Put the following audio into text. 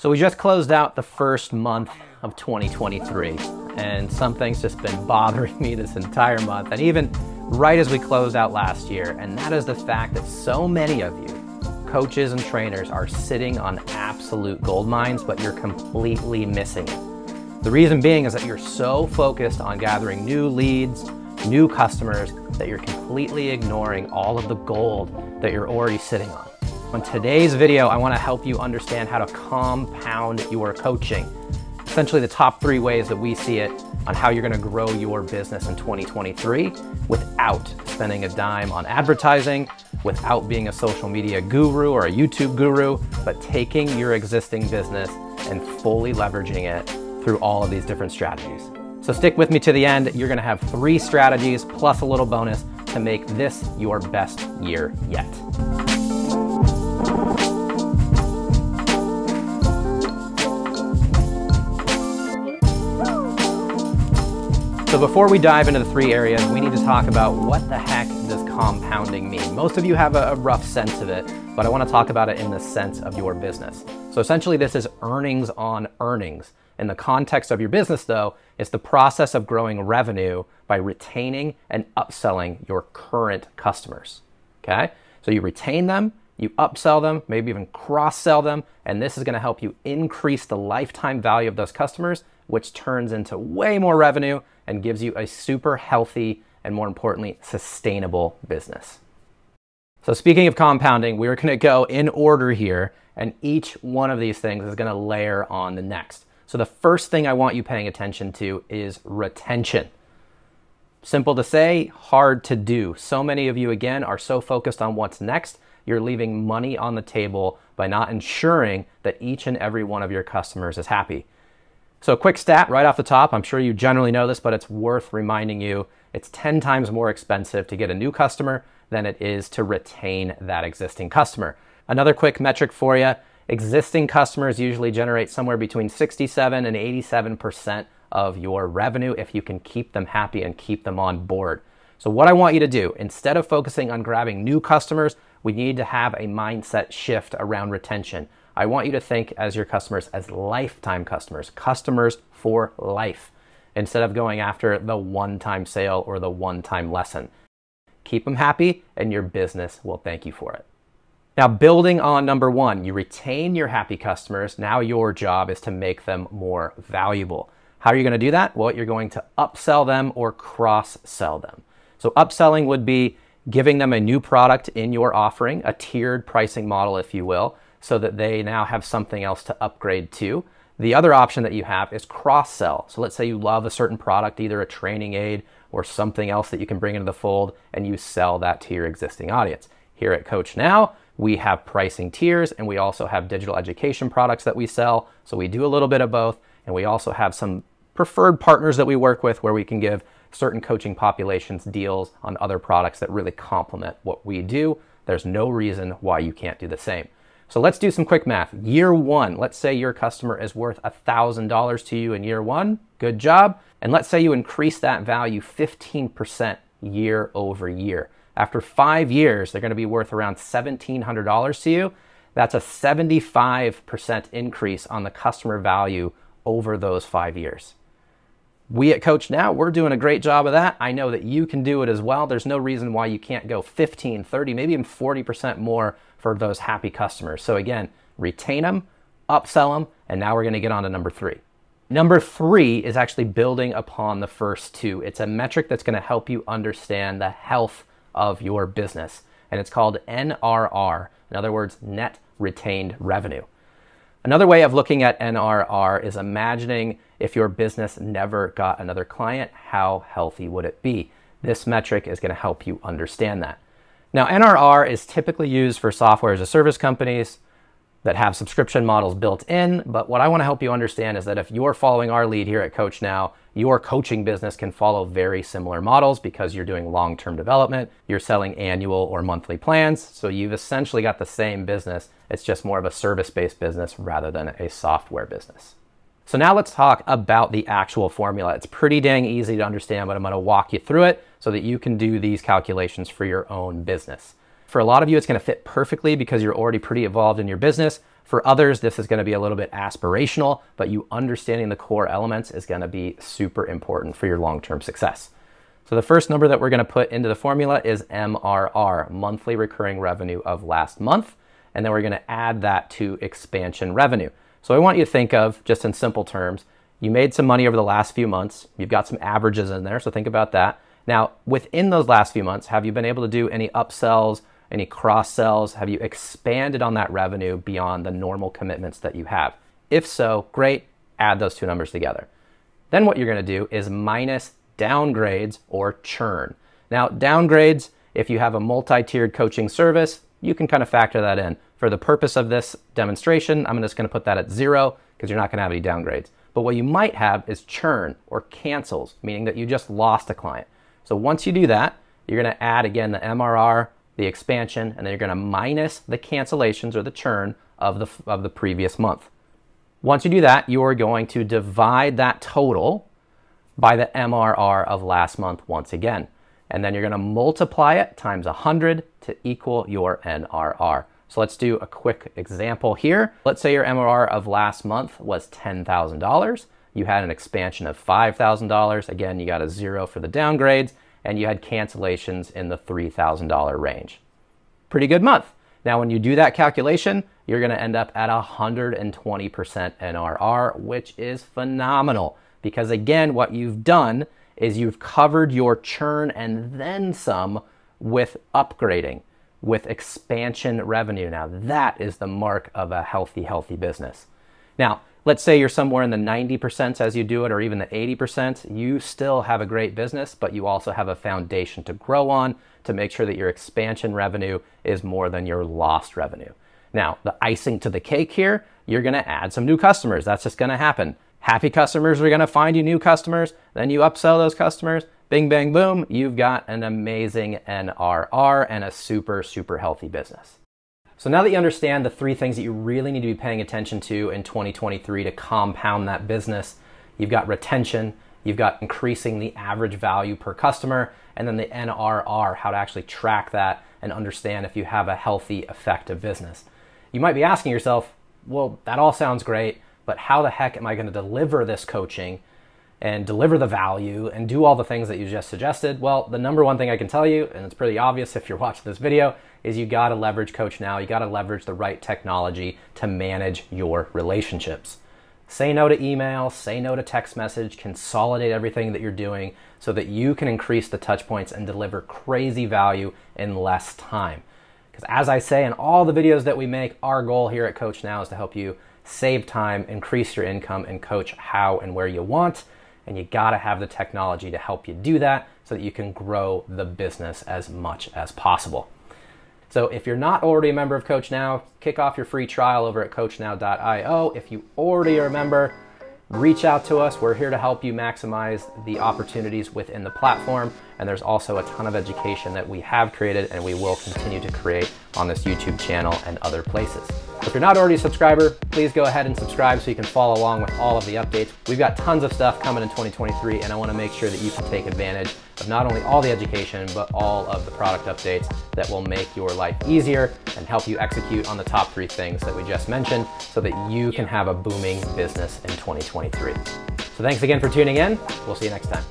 So we just closed out the first month of 2023, and something's just been bothering me this entire month, and even right as we closed out last year, and that is the fact that so many of you, coaches and trainers, are sitting on absolute gold mines, but you're completely missing it. The reason being is that you're so focused on gathering new leads, new customers, that you're completely ignoring all of the gold that you're already sitting on. On today's video, I wanna help you understand how to compound your coaching. Essentially the top three ways that we see it on how you're gonna grow your business in 2023 without spending a dime on advertising, without being a social media guru or a YouTube guru, but taking your existing business and fully leveraging it through all of these different strategies. So stick with me to the end. You're gonna have three strategies plus a little bonus to make this your best year yet. Before we dive into the three areas, we need to talk about what the heck does compounding mean? Most of you have a, rough sense of it, but I want to talk about it in the sense of your business. So essentially this is earnings on earnings. In the context of your business though, it's the process of growing revenue by retaining and upselling your current customers. Okay? So you retain them, you upsell them, maybe even cross sell them, and this is going to help you increase the lifetime value of those customers, which turns into way more revenue and gives you a super healthy and more importantly, sustainable business. So, speaking of compounding, we're to go in order here, and each one of these things is to layer on the next. So, the first thing I want you paying attention to is retention. Simple to say, hard to do. So many of you, again, are so focused on what's next you're leaving money on the table by not ensuring that each and every one of your customers is happy. So, a quick stat right off the top I'm sure you generally know this, but it's worth reminding you it's 10 times more expensive to get a new customer than it is to retain that existing customer. Another quick metric for you existing customers usually generate somewhere between 67 and 87% of your revenue if you can keep them happy and keep them on board. So, what I want you to do, instead of focusing on grabbing new customers, we need to have a mindset shift around retention. I want you to think as your customers as lifetime customers, customers for life, instead of going after the one time sale or the one time lesson. Keep them happy, and your business will thank you for it. Now, building on number one, you retain your happy customers. Now, your job is to make them more valuable. How are you going to do that? Well, you're going to upsell them or cross sell them. So upselling would be giving them a new product in your offering, a tiered pricing model, if you will, so that they now have something else to upgrade to. The other option that you have is cross sell. So let's say you love a certain product, either a training aid or something else that you can bring into the fold, and you sell that to your existing audience. Here at Coach Now, we have pricing tiers and we also have digital education products that we sell. So we do a little bit of both, and we also have some preferred partners that we work with where we can give certain coaching populations deals on other products that really complement what we do. There's no reason why you can't do the same. So let's do some quick math. Year one, let's say your customer is worth $1,000 to you in year one. Good job. And let's say you increase that value 15% year over year. After five years, they're going to be worth around $1,700 to you. That's a 75% increase on the customer value over those five years. We at Coach Now, we're doing a great job of that. I know that you can do it as well. There's no reason why you can't go 15, 30, maybe even 40% more for those happy customers. So again, retain them, upsell them, and now we're going to get on to number three. Number three is actually building upon the first two. It's a metric that's going to help you understand the health of your business, and it's called NRR. In other words, net retained revenue. Another way of looking at NRR is imagining if your business never got another client, how healthy would it be? This metric is going to help you understand that. Now, NRR is typically used for software as a service companies that have subscription models built in. But what I want to help you understand is that if you're following our lead here at Coach Now, your coaching business can follow very similar models because you're doing long term development, you're selling annual or monthly plans. So you've essentially got the same business. It's just more of a service based business rather than a software business. So now let's talk about the actual formula. It's pretty dang easy to understand, but I'm going to walk you through it so that you can do these calculations for your own business. For a lot of you, it's going to fit perfectly because you're already pretty evolved in your business. For others, this is going to be a little bit aspirational, but you understanding the core elements is going to be super important for your long term success. So, the first number that we're going to put into the formula is MRR, monthly recurring revenue of last month. And then we're going to add that to expansion revenue. So, I want you to think of, just in simple terms, you made some money over the last few months. You've got some averages in there, so think about that. Now, within those last few months, have you been able to do any upsells, any cross sells? Have you expanded on that revenue beyond the normal commitments that you have? If so, great, add those two numbers together. Then what you're going to do is minus downgrades or churn. Now, downgrades, if you have a multi tiered coaching service, you can kind of factor that in. For the purpose of this demonstration, I'm just going to put that at zero because you're not going to have any downgrades. But what you might have is churn or cancels, meaning that you just lost a client. So once you do that, you're going to add again the MRR, the expansion, and then you're going to minus the cancellations or the churn of the, of the previous month. Once you do that, you are going to divide that total by the MRR of last month once again. And then you're going to multiply it times 100 to equal your NRR. So let's do a quick example here. Let's say your MRR of last month was $10,000. You had an expansion of $5,000. Again, you got a zero for the downgrades, and you had cancellations in the $3,000 range. Pretty good month. Now, when you do that calculation, you're going to end up at 120% NRR, which is phenomenal. Because again, what you've done is you've covered your churn and then some with upgrading with expansion revenue. Now, that is the mark of a healthy, healthy business. Now, let's say you're somewhere in the 90% as you do it, or even the 80%, you still have a great business, but you also have a foundation to grow on to make sure that your expansion revenue is more than your lost revenue. Now, the icing to the cake here, you're gonna add some new customers. That's just gonna happen. Happy customers are gonna find you new customers, then you upsell those customers, Bing, bang, boom, you've got an amazing NRR and a super, super healthy business. So now that you understand the three things that you really need to be paying attention to in 2023 to compound that business, you've got retention, you've got increasing the average value per customer, and then the NRR, how to actually track that and understand if you have a healthy, effective business. You might be asking yourself, well, that all sounds great, but how the heck am I going to deliver this coaching and deliver the value and do all the things that you just suggested? Well, the number one thing I can tell you, and it's pretty obvious if you're watching this video, is you got to leverage Coach Now. You got to leverage the right technology to manage your relationships. Say no to email, say no to text message, consolidate everything that you're doing so that you can increase the touch points and deliver crazy value in less time. Because as I say in all the videos that we make, our goal here at Coach Now is to help you save time, increase your income, and coach how and where you want and you got to have the technology to help you do that so that you can grow the business as much as possible. So if you're not already a member of Coach Now, kick off your free trial over at coachnow.io. If you already are a member, reach out to us. We're here to help you maximize the opportunities within the platform. And there's also a ton of education that we have created and we will continue to create on this YouTube channel and other places. If you're not already a subscriber, please go ahead and subscribe so you can follow along with all of the updates. We've got tons of stuff coming in 2023, and I want to make sure that you can take advantage of not only all the education, but all of the product updates that will make your life easier and help you execute on the top three things that we just mentioned so that you can have a booming business in 2023. So thanks again for tuning in. We'll see you next time.